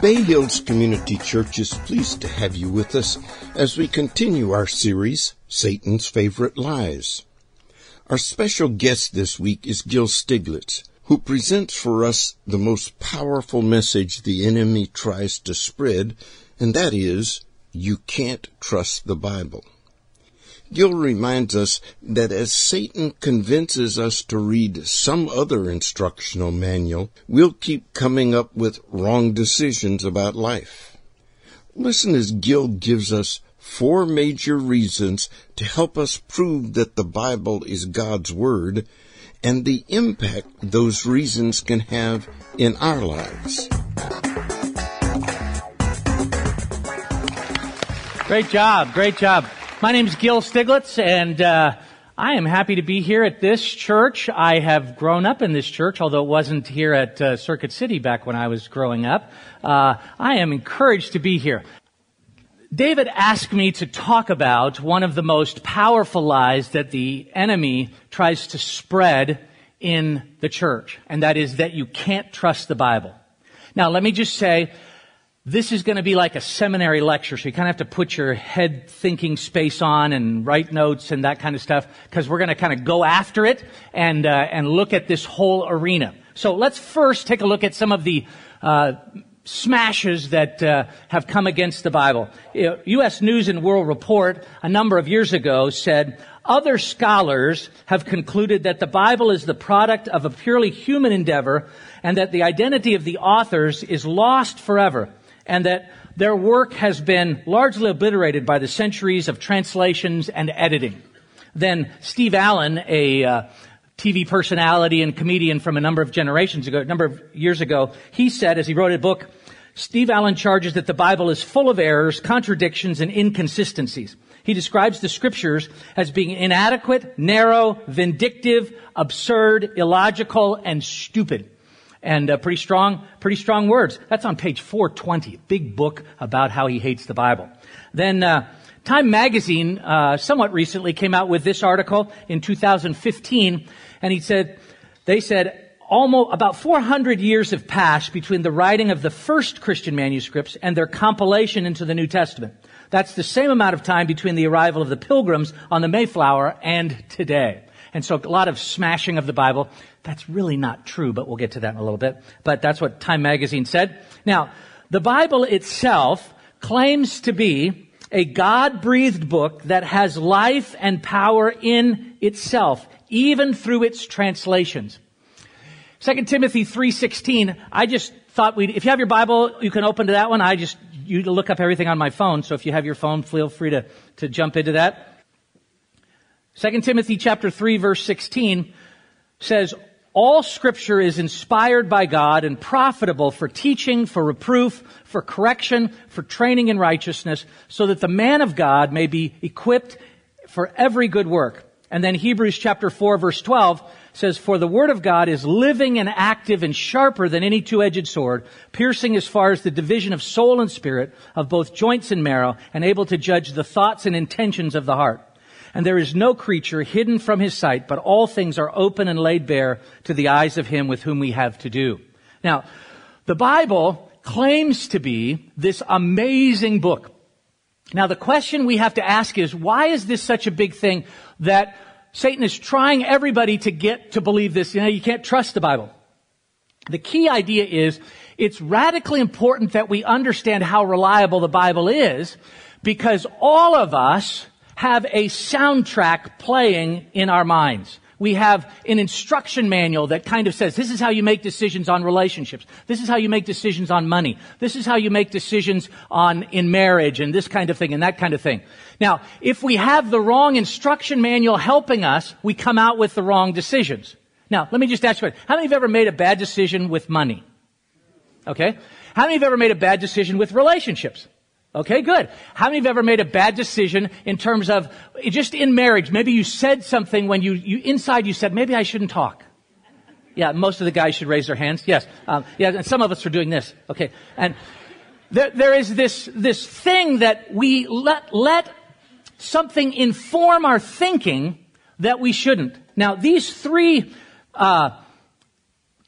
Bay Hills Community Church is pleased to have you with us as we continue our series, Satan's Favorite Lies. Our special guest this week is Gil Stieglitz, who presents for us the most powerful message the enemy tries to spread, and that is, you can't trust the Bible. Gil reminds us that as Satan convinces us to read some other instructional manual, we'll keep coming up with wrong decisions about life. Listen as Gil gives us four major reasons to help us prove that the Bible is God's Word and the impact those reasons can have in our lives. Great job, great job. My name is Gil Stieglitz, and uh, I am happy to be here at this church. I have grown up in this church, although it wasn't here at uh, Circuit City back when I was growing up. Uh, I am encouraged to be here. David asked me to talk about one of the most powerful lies that the enemy tries to spread in the church, and that is that you can't trust the Bible. Now, let me just say, this is going to be like a seminary lecture, so you kind of have to put your head thinking space on and write notes and that kind of stuff, because we're going to kind of go after it and uh, and look at this whole arena. So let's first take a look at some of the uh, smashes that uh, have come against the Bible. U.S. News and World Report a number of years ago said other scholars have concluded that the Bible is the product of a purely human endeavor and that the identity of the authors is lost forever and that their work has been largely obliterated by the centuries of translations and editing. Then Steve Allen, a uh, TV personality and comedian from a number of generations ago, a number of years ago, he said as he wrote a book, Steve Allen charges that the Bible is full of errors, contradictions, and inconsistencies. He describes the scriptures as being inadequate, narrow, vindictive, absurd, illogical, and stupid and uh, pretty strong, pretty strong words. That's on page 420. Big book about how he hates the Bible. Then uh, Time Magazine, uh, somewhat recently, came out with this article in 2015, and he said, they said almost about 400 years have passed between the writing of the first Christian manuscripts and their compilation into the New Testament. That's the same amount of time between the arrival of the pilgrims on the Mayflower and today. And so a lot of smashing of the Bible. That's really not true, but we'll get to that in a little bit. But that's what Time Magazine said. Now, the Bible itself claims to be a God-breathed book that has life and power in itself, even through its translations. 2 Timothy 3.16, I just thought we'd, if you have your Bible, you can open to that one. I just, you look up everything on my phone, so if you have your phone, feel free to, to jump into that. 2 Timothy chapter 3 verse 16 says, all scripture is inspired by God and profitable for teaching, for reproof, for correction, for training in righteousness, so that the man of God may be equipped for every good work. And then Hebrews chapter 4 verse 12 says, For the word of God is living and active and sharper than any two-edged sword, piercing as far as the division of soul and spirit, of both joints and marrow, and able to judge the thoughts and intentions of the heart and there is no creature hidden from his sight, but all things are open and laid bare to the eyes of him with whom we have to do. Now, the Bible claims to be this amazing book. Now, the question we have to ask is, why is this such a big thing that Satan is trying everybody to get to believe this? You know, you can't trust the Bible. The key idea is, it's radically important that we understand how reliable the Bible is, because all of us have a soundtrack playing in our minds. We have an instruction manual that kind of says, this is how you make decisions on relationships. This is how you make decisions on money. This is how you make decisions on, in marriage and this kind of thing and that kind of thing. Now, if we have the wrong instruction manual helping us, we come out with the wrong decisions. Now, let me just ask you, how many of you have ever made a bad decision with money? Okay? How many of you have ever made a bad decision with relationships? Okay, good. How many have ever made a bad decision in terms of just in marriage? Maybe you said something when you, you inside you said, maybe I shouldn't talk. Yeah, most of the guys should raise their hands. Yes. Um, yeah, and some of us are doing this. Okay. And there, there is this, this thing that we let, let something inform our thinking that we shouldn't. Now, these three, uh,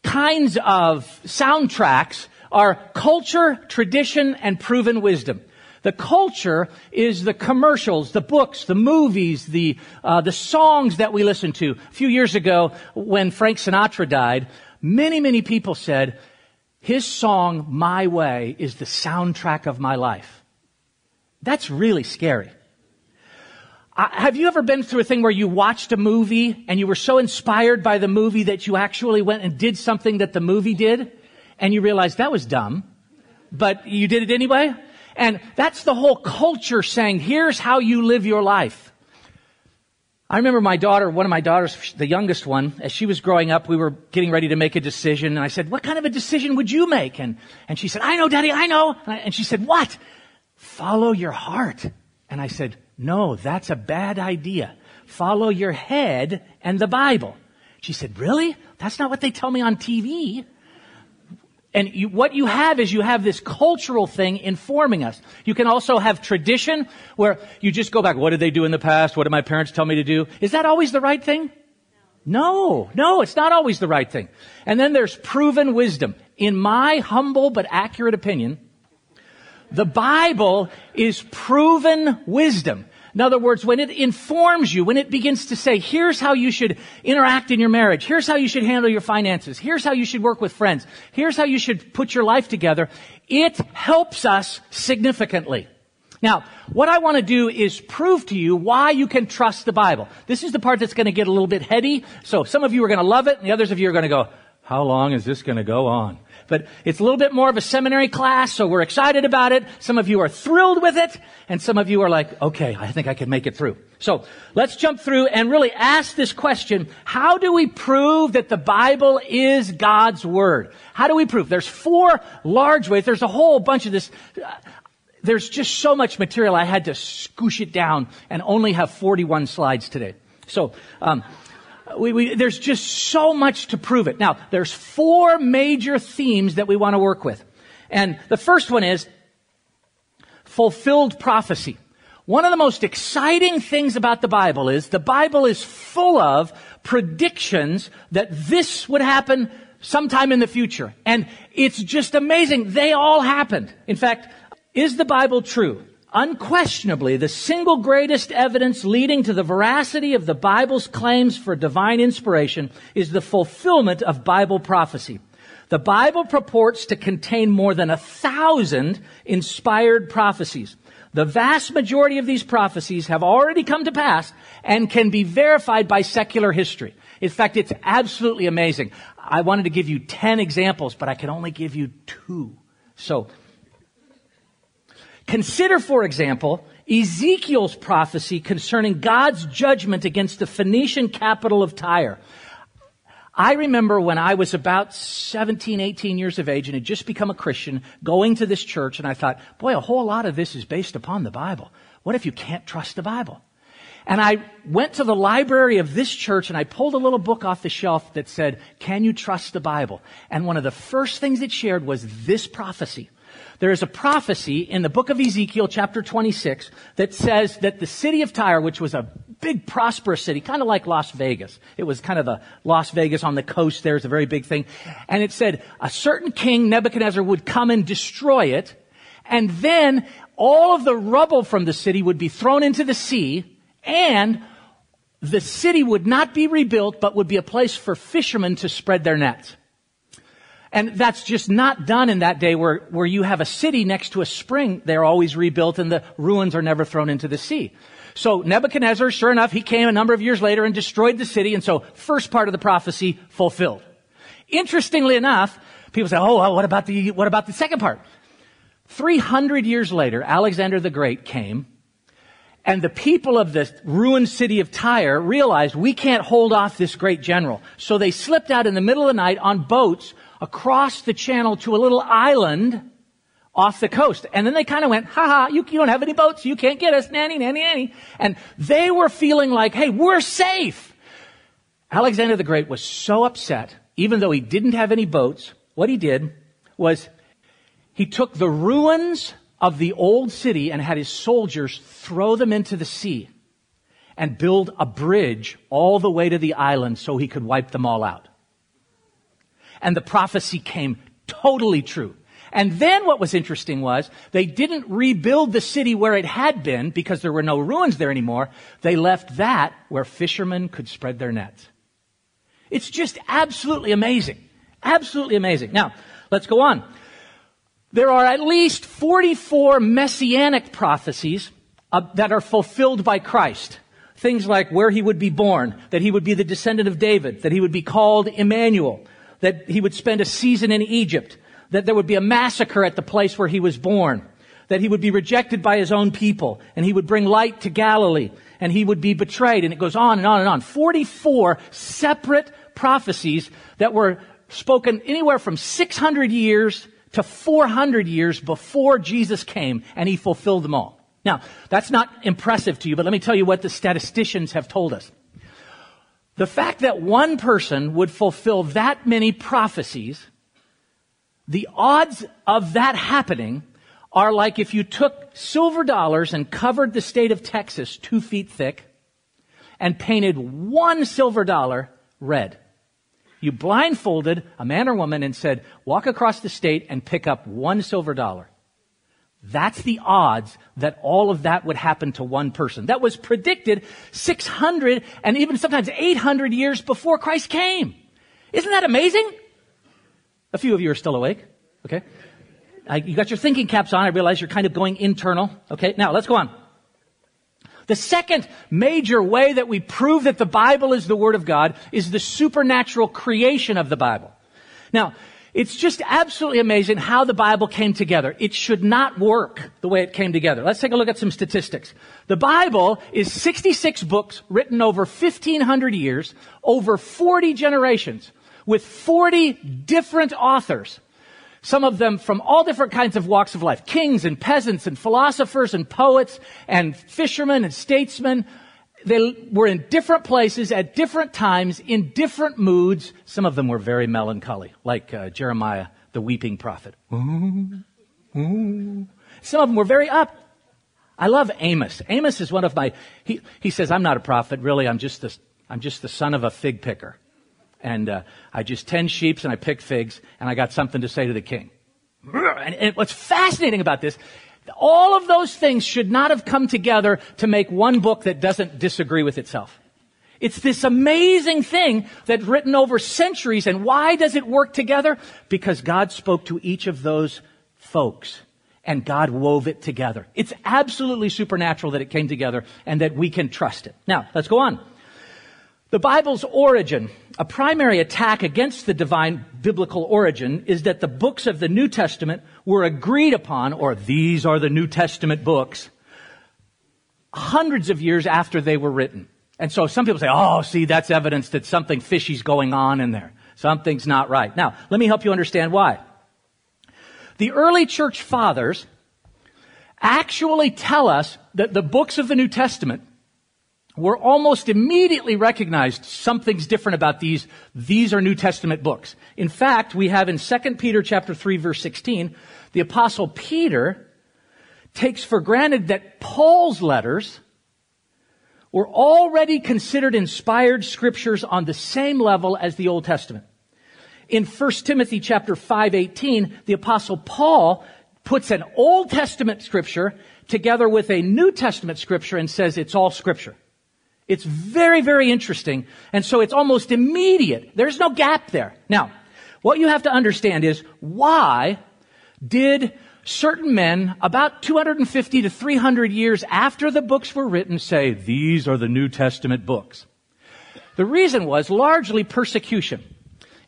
kinds of soundtracks are culture, tradition, and proven wisdom. The culture is the commercials, the books, the movies, the, uh, the songs that we listen to. A few years ago, when Frank Sinatra died, many, many people said, his song, My Way, is the soundtrack of my life. That's really scary. Uh, have you ever been through a thing where you watched a movie and you were so inspired by the movie that you actually went and did something that the movie did and you realized that was dumb, but you did it anyway? And that's the whole culture saying, here's how you live your life. I remember my daughter, one of my daughters, the youngest one, as she was growing up, we were getting ready to make a decision, and I said, what kind of a decision would you make? And, and she said, I know, daddy, I know. And, I, and she said, what? Follow your heart. And I said, no, that's a bad idea. Follow your head and the Bible. She said, really? That's not what they tell me on TV. And you, what you have is you have this cultural thing informing us. You can also have tradition where you just go back, what did they do in the past? What did my parents tell me to do? Is that always the right thing? No, no, it's not always the right thing. And then there's proven wisdom. In my humble but accurate opinion, the Bible is proven wisdom. In other words, when it informs you, when it begins to say, here's how you should interact in your marriage, here's how you should handle your finances, here's how you should work with friends, here's how you should put your life together, it helps us significantly. Now, what I want to do is prove to you why you can trust the Bible. This is the part that's going to get a little bit heady. So some of you are going to love it and the others of you are going to go, how long is this going to go on? But it's a little bit more of a seminary class, so we're excited about it. Some of you are thrilled with it, and some of you are like, okay, I think I can make it through. So let's jump through and really ask this question, how do we prove that the Bible is God's Word? How do we prove? There's four large ways. There's a whole bunch of this. There's just so much material. I had to scoosh it down and only have 41 slides today. So, um, we, we, there's just so much to prove it. Now, there's four major themes that we want to work with. And the first one is fulfilled prophecy. One of the most exciting things about the Bible is the Bible is full of predictions that this would happen sometime in the future. And it's just amazing. They all happened. In fact, is the Bible true? Unquestionably, the single greatest evidence leading to the veracity of the Bible's claims for divine inspiration is the fulfillment of Bible prophecy. The Bible purports to contain more than a thousand inspired prophecies. The vast majority of these prophecies have already come to pass and can be verified by secular history. In fact, it's absolutely amazing. I wanted to give you 10 examples, but I can only give you two. So Consider, for example, Ezekiel's prophecy concerning God's judgment against the Phoenician capital of Tyre. I remember when I was about 17, 18 years of age and had just become a Christian, going to this church, and I thought, boy, a whole lot of this is based upon the Bible. What if you can't trust the Bible? And I went to the library of this church and I pulled a little book off the shelf that said, Can you trust the Bible? And one of the first things it shared was this prophecy. There is a prophecy in the book of Ezekiel, chapter 26, that says that the city of Tyre, which was a big prosperous city, kind of like Las Vegas. It was kind of the Las Vegas on the coast there. It's a very big thing. And it said a certain king, Nebuchadnezzar, would come and destroy it. And then all of the rubble from the city would be thrown into the sea and the city would not be rebuilt, but would be a place for fishermen to spread their nets. And that's just not done in that day where, where you have a city next to a spring. They're always rebuilt and the ruins are never thrown into the sea. So Nebuchadnezzar, sure enough, he came a number of years later and destroyed the city. And so first part of the prophecy fulfilled. Interestingly enough, people say, oh, well, what about the, what about the second part? 300 years later, Alexander the Great came and the people of the ruined city of Tyre realized we can't hold off this great general. So they slipped out in the middle of the night on boats across the channel to a little island off the coast. And then they kind of went, ha ha, you, you don't have any boats, you can't get us, nanny, nanny, nanny. And they were feeling like, hey, we're safe. Alexander the Great was so upset, even though he didn't have any boats, what he did was he took the ruins of the old city and had his soldiers throw them into the sea and build a bridge all the way to the island so he could wipe them all out. And the prophecy came totally true. And then what was interesting was they didn't rebuild the city where it had been because there were no ruins there anymore. They left that where fishermen could spread their nets. It's just absolutely amazing. Absolutely amazing. Now, let's go on. There are at least 44 messianic prophecies uh, that are fulfilled by Christ. Things like where he would be born, that he would be the descendant of David, that he would be called Emmanuel, that he would spend a season in Egypt, that there would be a massacre at the place where he was born, that he would be rejected by his own people, and he would bring light to Galilee, and he would be betrayed, and it goes on and on and on. 44 separate prophecies that were spoken anywhere from 600 years to 400 years before Jesus came, and he fulfilled them all. Now, that's not impressive to you, but let me tell you what the statisticians have told us. The fact that one person would fulfill that many prophecies the odds of that happening are like if you took silver dollars and covered the state of Texas two feet thick and painted one silver dollar red. You blindfolded a man or woman and said, walk across the state and pick up one silver dollar. That's the odds that all of that would happen to one person. That was predicted 600 and even sometimes 800 years before Christ came. Isn't that amazing? A few of you are still awake. Okay. I, you got your thinking caps on. I realize you're kind of going internal. Okay. Now let's go on. The second major way that we prove that the Bible is the Word of God is the supernatural creation of the Bible. Now, it's just absolutely amazing how the Bible came together. It should not work the way it came together. Let's take a look at some statistics. The Bible is 66 books written over 1500 years, over 40 generations with 40 different authors. Some of them from all different kinds of walks of life. Kings and peasants and philosophers and poets and fishermen and statesmen. They were in different places at different times in different moods. Some of them were very melancholy, like uh, Jeremiah, the weeping prophet. Some of them were very up. I love Amos. Amos is one of my, he, he says, I'm not a prophet, really, I'm just the, I'm just the son of a fig picker and uh, I just tend sheep and I pick figs, and I got something to say to the king. And, and what's fascinating about this, all of those things should not have come together to make one book that doesn't disagree with itself. It's this amazing thing that's written over centuries, and why does it work together? Because God spoke to each of those folks and God wove it together. It's absolutely supernatural that it came together and that we can trust it. Now, let's go on. The Bible's origin, a primary attack against the divine biblical origin, is that the books of the New Testament were agreed upon, or these are the New Testament books, hundreds of years after they were written. And so some people say, oh, see, that's evidence that something fishy's going on in there. Something's not right. Now, let me help you understand why. The early church fathers actually tell us that the books of the New Testament were almost immediately recognized something's different about these. These are New Testament books. In fact, we have in 2 Peter chapter 3 verse 16, the apostle Peter takes for granted that Paul's letters were already considered inspired scriptures on the same level as the Old Testament. In 1 Timothy chapter 5:18, the apostle Paul puts an Old Testament scripture together with a New Testament scripture and says it's all scripture. It's very, very interesting. And so it's almost immediate. There's no gap there. Now, what you have to understand is why did certain men about 250 to 300 years after the books were written say, these are the New Testament books? The reason was largely persecution.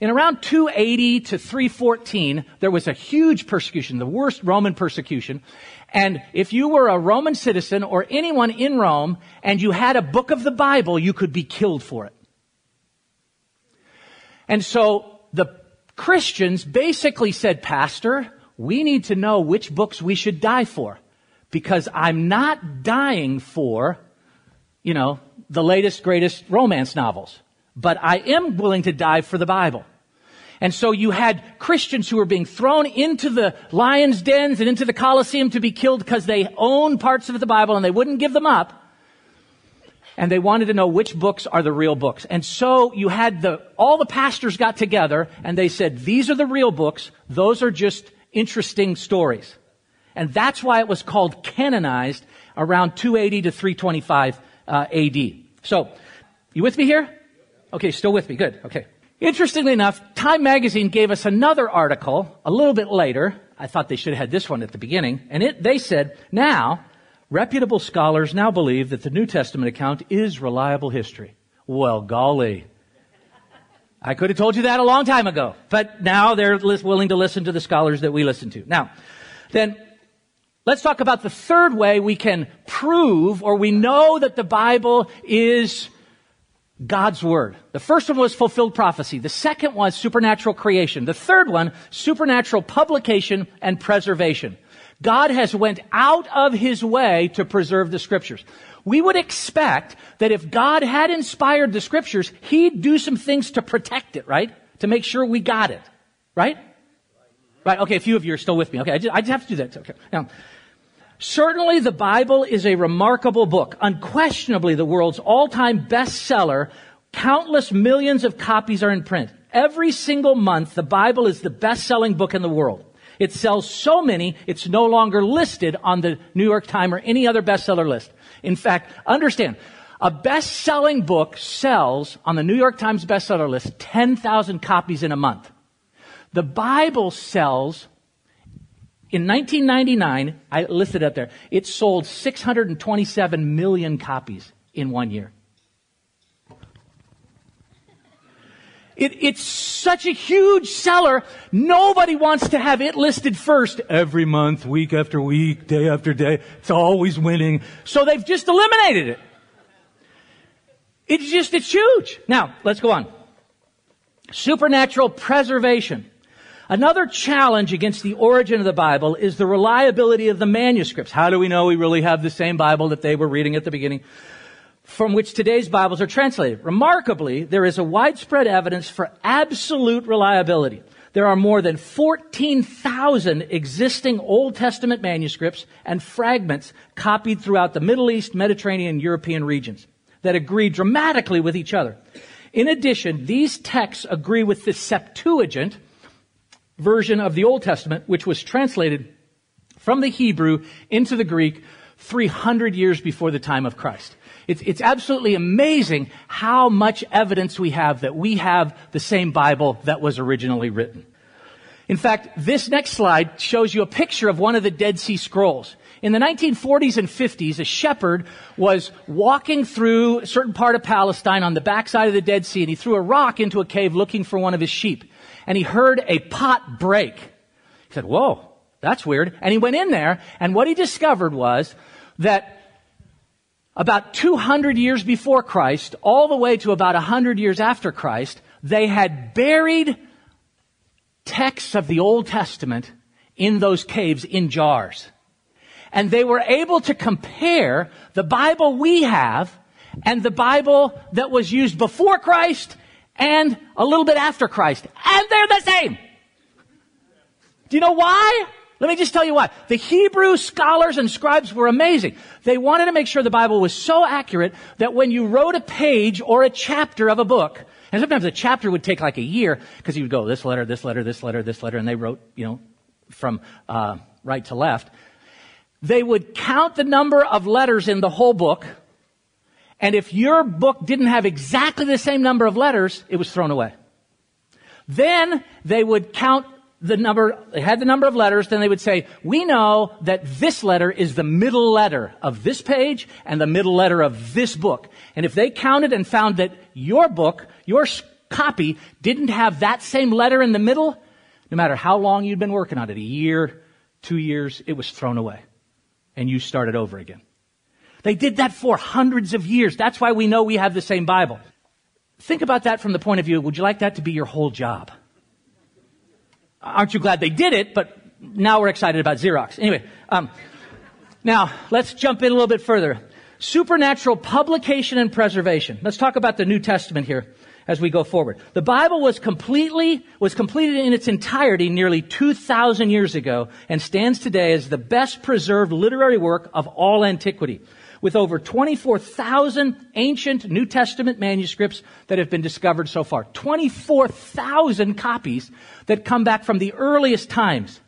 In around 280 to 314, there was a huge persecution, the worst Roman persecution. And if you were a Roman citizen or anyone in Rome and you had a book of the Bible, you could be killed for it. And so the Christians basically said, Pastor, we need to know which books we should die for. Because I'm not dying for, you know, the latest, greatest romance novels. But I am willing to die for the Bible. And so you had Christians who were being thrown into the lion's dens and into the Colosseum to be killed because they own parts of the Bible and they wouldn't give them up. and they wanted to know which books are the real books. And so you had the, all the pastors got together and they said, these are the real books. Those are just interesting stories. And that's why it was called canonized around 280 to 325 uh, AD. So, you with me here? Okay, still with me. Good. Okay. Interestingly enough, Time Magazine gave us another article a little bit later. I thought they should have had this one at the beginning. And it, they said, now, reputable scholars now believe that the New Testament account is reliable history. Well, golly. I could have told you that a long time ago, but now they're willing to listen to the scholars that we listen to. Now, then, let's talk about the third way we can prove or we know that the Bible is God's Word. The first one was fulfilled prophecy. The second was supernatural creation. The third one, supernatural publication and preservation. God has went out of His way to preserve the Scriptures. We would expect that if God had inspired the Scriptures, He'd do some things to protect it, right? To make sure we got it. Right? Right, okay, a few of you are still with me. Okay, I just, I just have to do that. Okay. Now, Certainly the Bible is a remarkable book, unquestionably the world's all-time bestseller. Countless millions of copies are in print. Every single month, the Bible is the best-selling book in the world. It sells so many, it's no longer listed on the New York Times or any other bestseller list. In fact, understand, a best-selling book sells on the New York Times bestseller list 10,000 copies in a month. The Bible sells in 1999, I listed it up there, it sold 627 million copies in one year. It, it's such a huge seller. Nobody wants to have it listed first every month, week after week, day after day. It's always winning. So they've just eliminated it. It's just, it's huge. Now, let's go on. Supernatural preservation. Another challenge against the origin of the Bible is the reliability of the manuscripts. How do we know we really have the same Bible that they were reading at the beginning? From which today's Bibles are translated. Remarkably, there is a widespread evidence for absolute reliability. There are more than 14,000 existing Old Testament manuscripts and fragments copied throughout the Middle East, Mediterranean, and European regions that agree dramatically with each other. In addition, these texts agree with the Septuagint, version of the Old Testament, which was translated from the Hebrew into the Greek 300 years before the time of Christ. It's, it's absolutely amazing how much evidence we have that we have the same Bible that was originally written. In fact, this next slide shows you a picture of one of the Dead Sea Scrolls. In the 1940s and 50s, a shepherd was walking through a certain part of Palestine on the backside of the Dead Sea, and he threw a rock into a cave looking for one of his sheep and he heard a pot break. He said, whoa, that's weird. And he went in there and what he discovered was that about 200 years before Christ, all the way to about 100 years after Christ, they had buried texts of the Old Testament in those caves in jars. And they were able to compare the Bible we have and the Bible that was used before Christ and a little bit after Christ. And they're the same. Do you know why? Let me just tell you why. The Hebrew scholars and scribes were amazing. They wanted to make sure the Bible was so accurate that when you wrote a page or a chapter of a book, and sometimes a chapter would take like a year because you would go this letter, this letter, this letter, this letter, and they wrote, you know, from uh, right to left. They would count the number of letters in the whole book and if your book didn't have exactly the same number of letters, it was thrown away. Then they would count the number, they had the number of letters, then they would say, we know that this letter is the middle letter of this page and the middle letter of this book. And if they counted and found that your book, your copy didn't have that same letter in the middle, no matter how long you'd been working on it, a year, two years, it was thrown away. And you started over again. They did that for hundreds of years. That's why we know we have the same Bible. Think about that from the point of view, would you like that to be your whole job? Aren't you glad they did it, but now we're excited about Xerox. Anyway, um, now let's jump in a little bit further. Supernatural publication and preservation. Let's talk about the New Testament here as we go forward. The Bible was completely, was completed in its entirety nearly 2,000 years ago and stands today as the best preserved literary work of all antiquity. With over 24,000 ancient New Testament manuscripts that have been discovered so far. 24,000 copies that come back from the earliest times.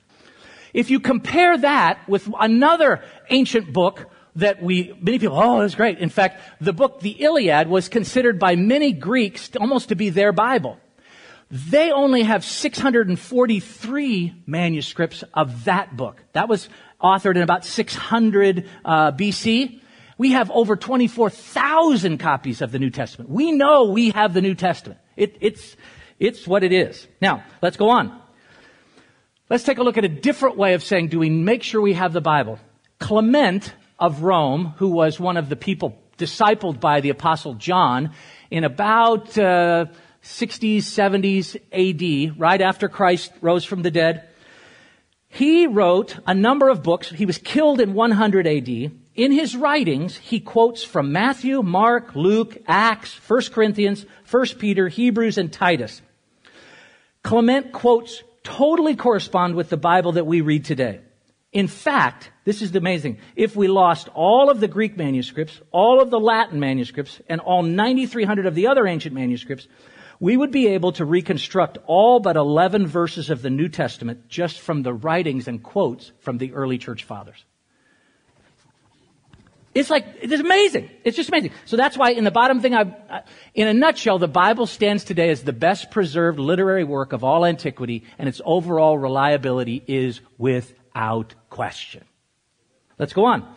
If you compare that with another ancient book that we, many people, oh, that's great. In fact, the book, the Iliad, was considered by many Greeks almost to be their Bible. They only have 643 manuscripts of that book. That was authored in about 600 uh, BC. We have over 24,000 copies of the New Testament. We know we have the New Testament. It, it's, it's what it is. Now, let's go on. Let's take a look at a different way of saying, do we make sure we have the Bible? Clement of Rome, who was one of the people discipled by the Apostle John in about uh, 60s, 70s AD, right after Christ rose from the dead. He wrote a number of books. He was killed in 100 AD. In his writings, he quotes from Matthew, Mark, Luke, Acts, 1 Corinthians, 1 Peter, Hebrews, and Titus. Clement quotes totally correspond with the Bible that we read today. In fact, this is amazing. If we lost all of the Greek manuscripts, all of the Latin manuscripts, and all 9,300 of the other ancient manuscripts, we would be able to reconstruct all but 11 verses of the New Testament just from the writings and quotes from the early church fathers. It's like, it's amazing. It's just amazing. So that's why in the bottom thing I, in a nutshell, the Bible stands today as the best preserved literary work of all antiquity and its overall reliability is without question. Let's go on.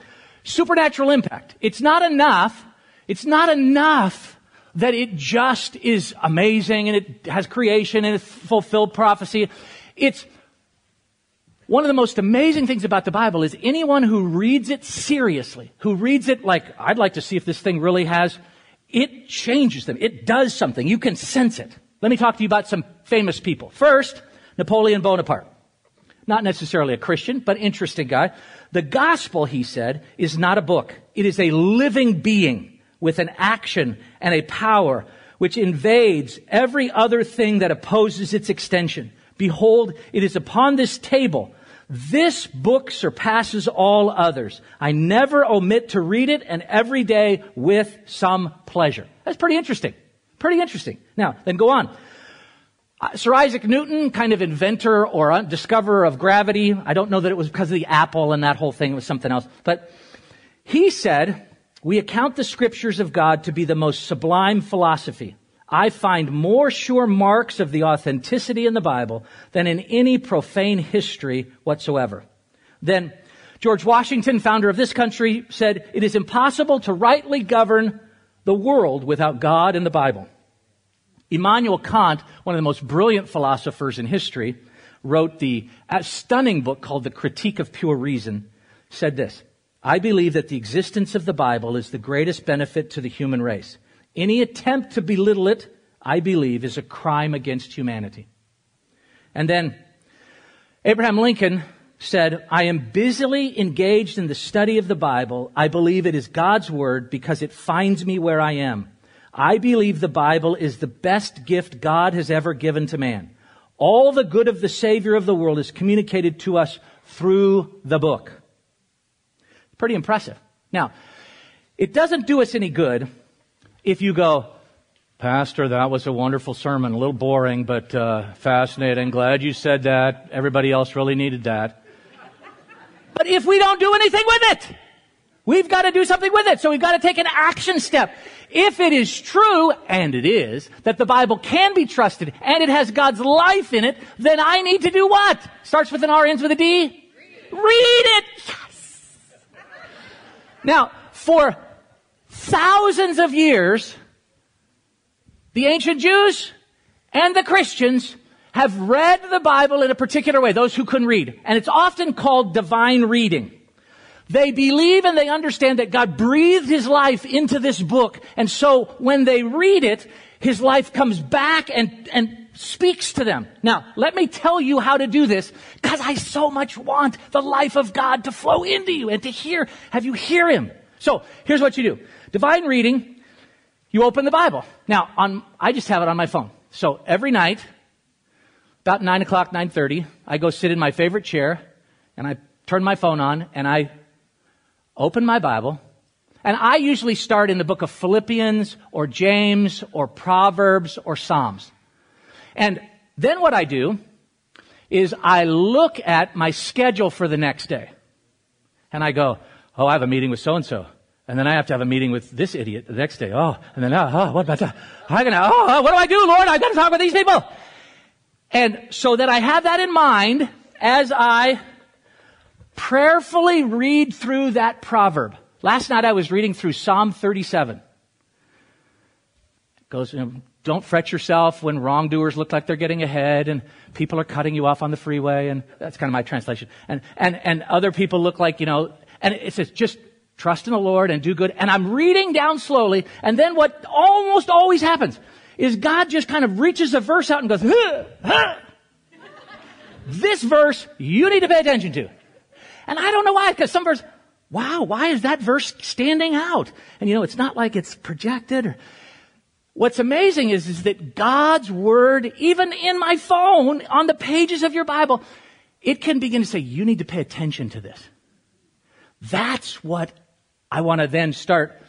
Supernatural impact. It's not enough. It's not enough that it just is amazing and it has creation and it's fulfilled prophecy. It's one of the most amazing things about the Bible is anyone who reads it seriously, who reads it like, I'd like to see if this thing really has, it changes them. It does something. You can sense it. Let me talk to you about some famous people. First, Napoleon Bonaparte. Not necessarily a Christian, but interesting guy. The gospel, he said, is not a book. It is a living being with an action and a power which invades every other thing that opposes its extension. Behold, it is upon this table. This book surpasses all others. I never omit to read it and every day with some pleasure. That's pretty interesting. Pretty interesting. Now, then go on. Uh, Sir Isaac Newton, kind of inventor or discoverer of gravity. I don't know that it was because of the apple and that whole thing. It was something else. But he said, we account the scriptures of God to be the most sublime philosophy. I find more sure marks of the authenticity in the Bible than in any profane history whatsoever. Then George Washington, founder of this country, said, it is impossible to rightly govern the world without God and the Bible. Immanuel Kant, one of the most brilliant philosophers in history, wrote the stunning book called The Critique of Pure Reason, said this, I believe that the existence of the Bible is the greatest benefit to the human race. Any attempt to belittle it, I believe, is a crime against humanity. And then Abraham Lincoln said, I am busily engaged in the study of the Bible. I believe it is God's word because it finds me where I am. I believe the Bible is the best gift God has ever given to man. All the good of the Savior of the world is communicated to us through the book. Pretty impressive. Now, it doesn't do us any good if you go, Pastor, that was a wonderful sermon, a little boring, but uh, fascinating. Glad you said that. Everybody else really needed that. But if we don't do anything with it, we've got to do something with it. So we've got to take an action step. If it is true, and it is, that the Bible can be trusted and it has God's life in it, then I need to do what? Starts with an R, ends with a D? Read it. Read it. Yes. Now, for thousands of years, the ancient Jews and the Christians have read the Bible in a particular way, those who couldn't read. And it's often called divine reading. They believe and they understand that God breathed His life into this book. And so when they read it, His life comes back and, and speaks to them. Now, let me tell you how to do this because I so much want the life of God to flow into you and to hear, have you hear Him. So here's what you do. Divine reading, you open the Bible. Now, on, I just have it on my phone. So every night, about 9 o'clock, 9.30, I go sit in my favorite chair and I turn my phone on and I open my Bible And I usually start in the book of Philippians or James or Proverbs or Psalms. And then what I do is I look at my schedule for the next day. And I go, oh, I have a meeting with so and so. And then I have to have a meeting with this idiot the next day. Oh, and then, oh, oh what about that? I'm gonna, oh, oh, what do I do, Lord? I've got to talk with these people. And so that I have that in mind as I prayerfully read through that proverb. Last night I was reading through Psalm 37. It goes, you know, don't fret yourself when wrongdoers look like they're getting ahead and people are cutting you off on the freeway and that's kind of my translation. And, and, and other people look like, you know, and it says just trust in the Lord and do good. And I'm reading down slowly and then what almost always happens is God just kind of reaches a verse out and goes, huh, huh. this verse you need to pay attention to. And I don't know why, because some verse, wow, why is that verse standing out? And you know, it's not like it's projected or, What's amazing is, is that God's Word, even in my phone, on the pages of your Bible, it can begin to say, you need to pay attention to this. That's what I want to then start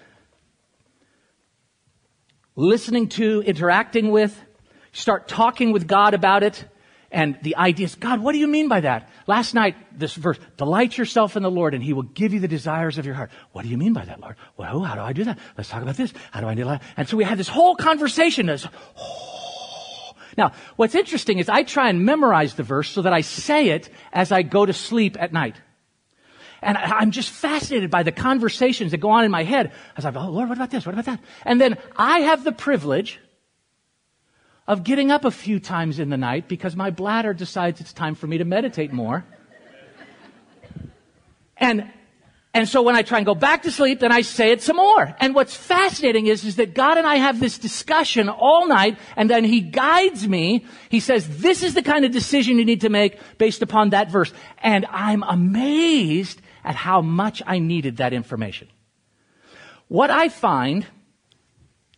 listening to, interacting with, start talking with God about it. And the idea is, God, what do you mean by that? Last night, this verse, delight yourself in the Lord and he will give you the desires of your heart. What do you mean by that, Lord? Well, how do I do that? Let's talk about this. How do I do that? And so we had this whole conversation. This, oh. Now, what's interesting is I try and memorize the verse so that I say it as I go to sleep at night. And I'm just fascinated by the conversations that go on in my head. I was like, oh Lord, what about this? What about that? And then I have the privilege of getting up a few times in the night because my bladder decides it's time for me to meditate more. And, and so when I try and go back to sleep, then I say it some more. And what's fascinating is, is that God and I have this discussion all night, and then He guides me. He says, this is the kind of decision you need to make based upon that verse. And I'm amazed at how much I needed that information. What I find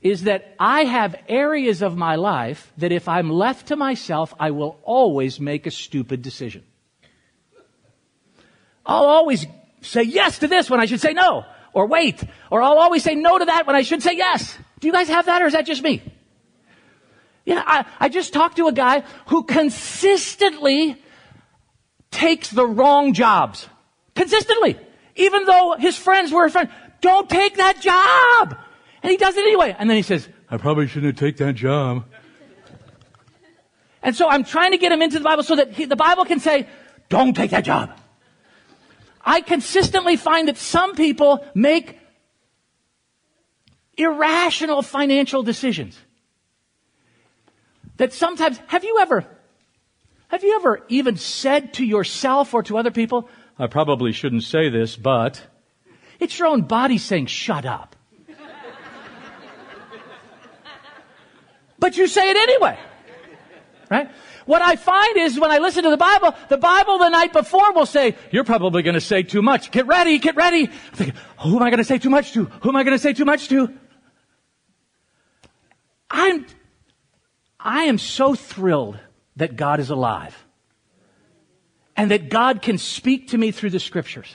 is that I have areas of my life that if I'm left to myself, I will always make a stupid decision. I'll always say yes to this when I should say no, or wait, or I'll always say no to that when I should say yes. Do you guys have that, or is that just me? Yeah, I, I just talked to a guy who consistently takes the wrong jobs. Consistently. Even though his friends were his friends. Don't take that job! And he does it anyway. And then he says, I probably shouldn't take that job. And so I'm trying to get him into the Bible so that he, the Bible can say, don't take that job. I consistently find that some people make irrational financial decisions. That sometimes, have you ever, have you ever even said to yourself or to other people, I probably shouldn't say this, but it's your own body saying, shut up. but you say it anyway. Right? What I find is when I listen to the Bible, the Bible the night before will say, you're probably going to say too much. Get ready, get ready. Who am I going to say too much to? Who am I going to say too much to? I'm, I am so thrilled that God is alive and that God can speak to me through the scriptures.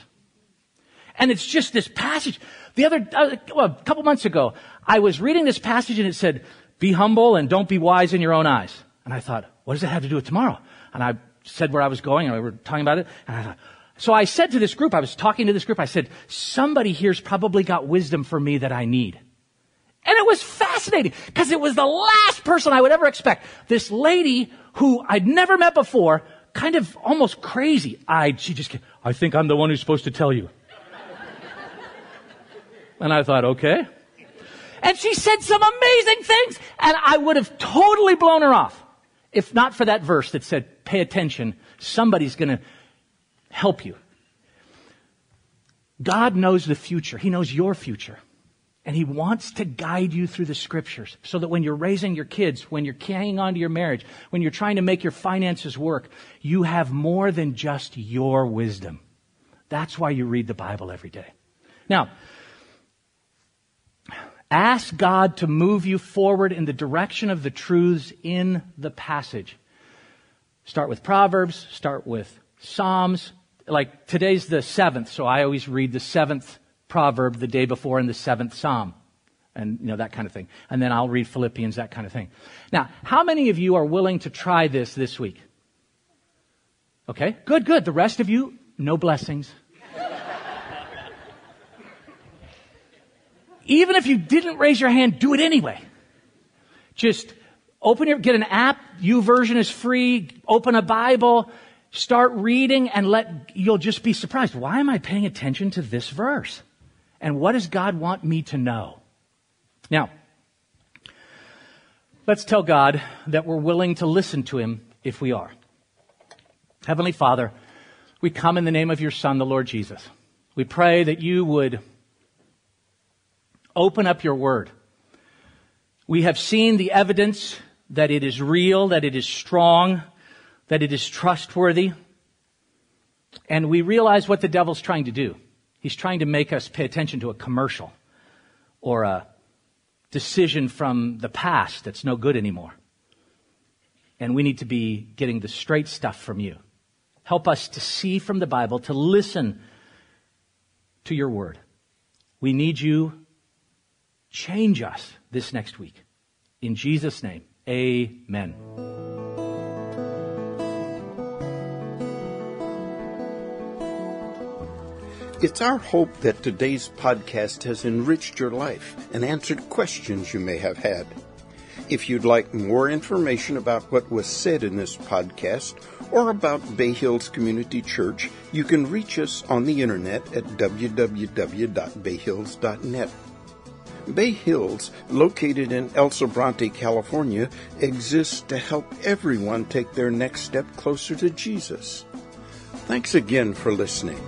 And it's just this passage. The other, uh, well, a couple months ago, I was reading this passage and it said, be humble and don't be wise in your own eyes. And I thought, what does that have to do with tomorrow? And I said where I was going and we were talking about it. And I thought, so I said to this group, I was talking to this group, I said, somebody here's probably got wisdom for me that I need. And it was fascinating because it was the last person I would ever expect. This lady who I'd never met before, kind of almost crazy eyed, she just, I think I'm the one who's supposed to tell you. and I thought, okay. And she said some amazing things. And I would have totally blown her off if not for that verse that said, pay attention. Somebody's going to help you. God knows the future. He knows your future. And He wants to guide you through the scriptures so that when you're raising your kids, when you're hanging on to your marriage, when you're trying to make your finances work, you have more than just your wisdom. That's why you read the Bible every day. Now, Ask God to move you forward in the direction of the truths in the passage. Start with Proverbs, start with Psalms. Like today's the seventh, so I always read the seventh proverb the day before in the seventh psalm. And, you know, that kind of thing. And then I'll read Philippians, that kind of thing. Now, how many of you are willing to try this this week? Okay, good, good. The rest of you, no blessings. Even if you didn't raise your hand, do it anyway. Just open your, get an app. YouVersion is free. Open a Bible. Start reading and let, you'll just be surprised. Why am I paying attention to this verse? And what does God want me to know? Now, let's tell God that we're willing to listen to Him if we are. Heavenly Father, we come in the name of your Son, the Lord Jesus. We pray that you would open up your word. We have seen the evidence that it is real, that it is strong, that it is trustworthy. And we realize what the devil's trying to do. He's trying to make us pay attention to a commercial or a decision from the past that's no good anymore. And we need to be getting the straight stuff from you. Help us to see from the Bible, to listen to your word. We need you. Change us this next week. In Jesus' name, amen. It's our hope that today's podcast has enriched your life and answered questions you may have had. If you'd like more information about what was said in this podcast or about Bay Hills Community Church, you can reach us on the internet at www.bayhills.net. Bay Hills, located in El Sobrante, California, exists to help everyone take their next step closer to Jesus. Thanks again for listening.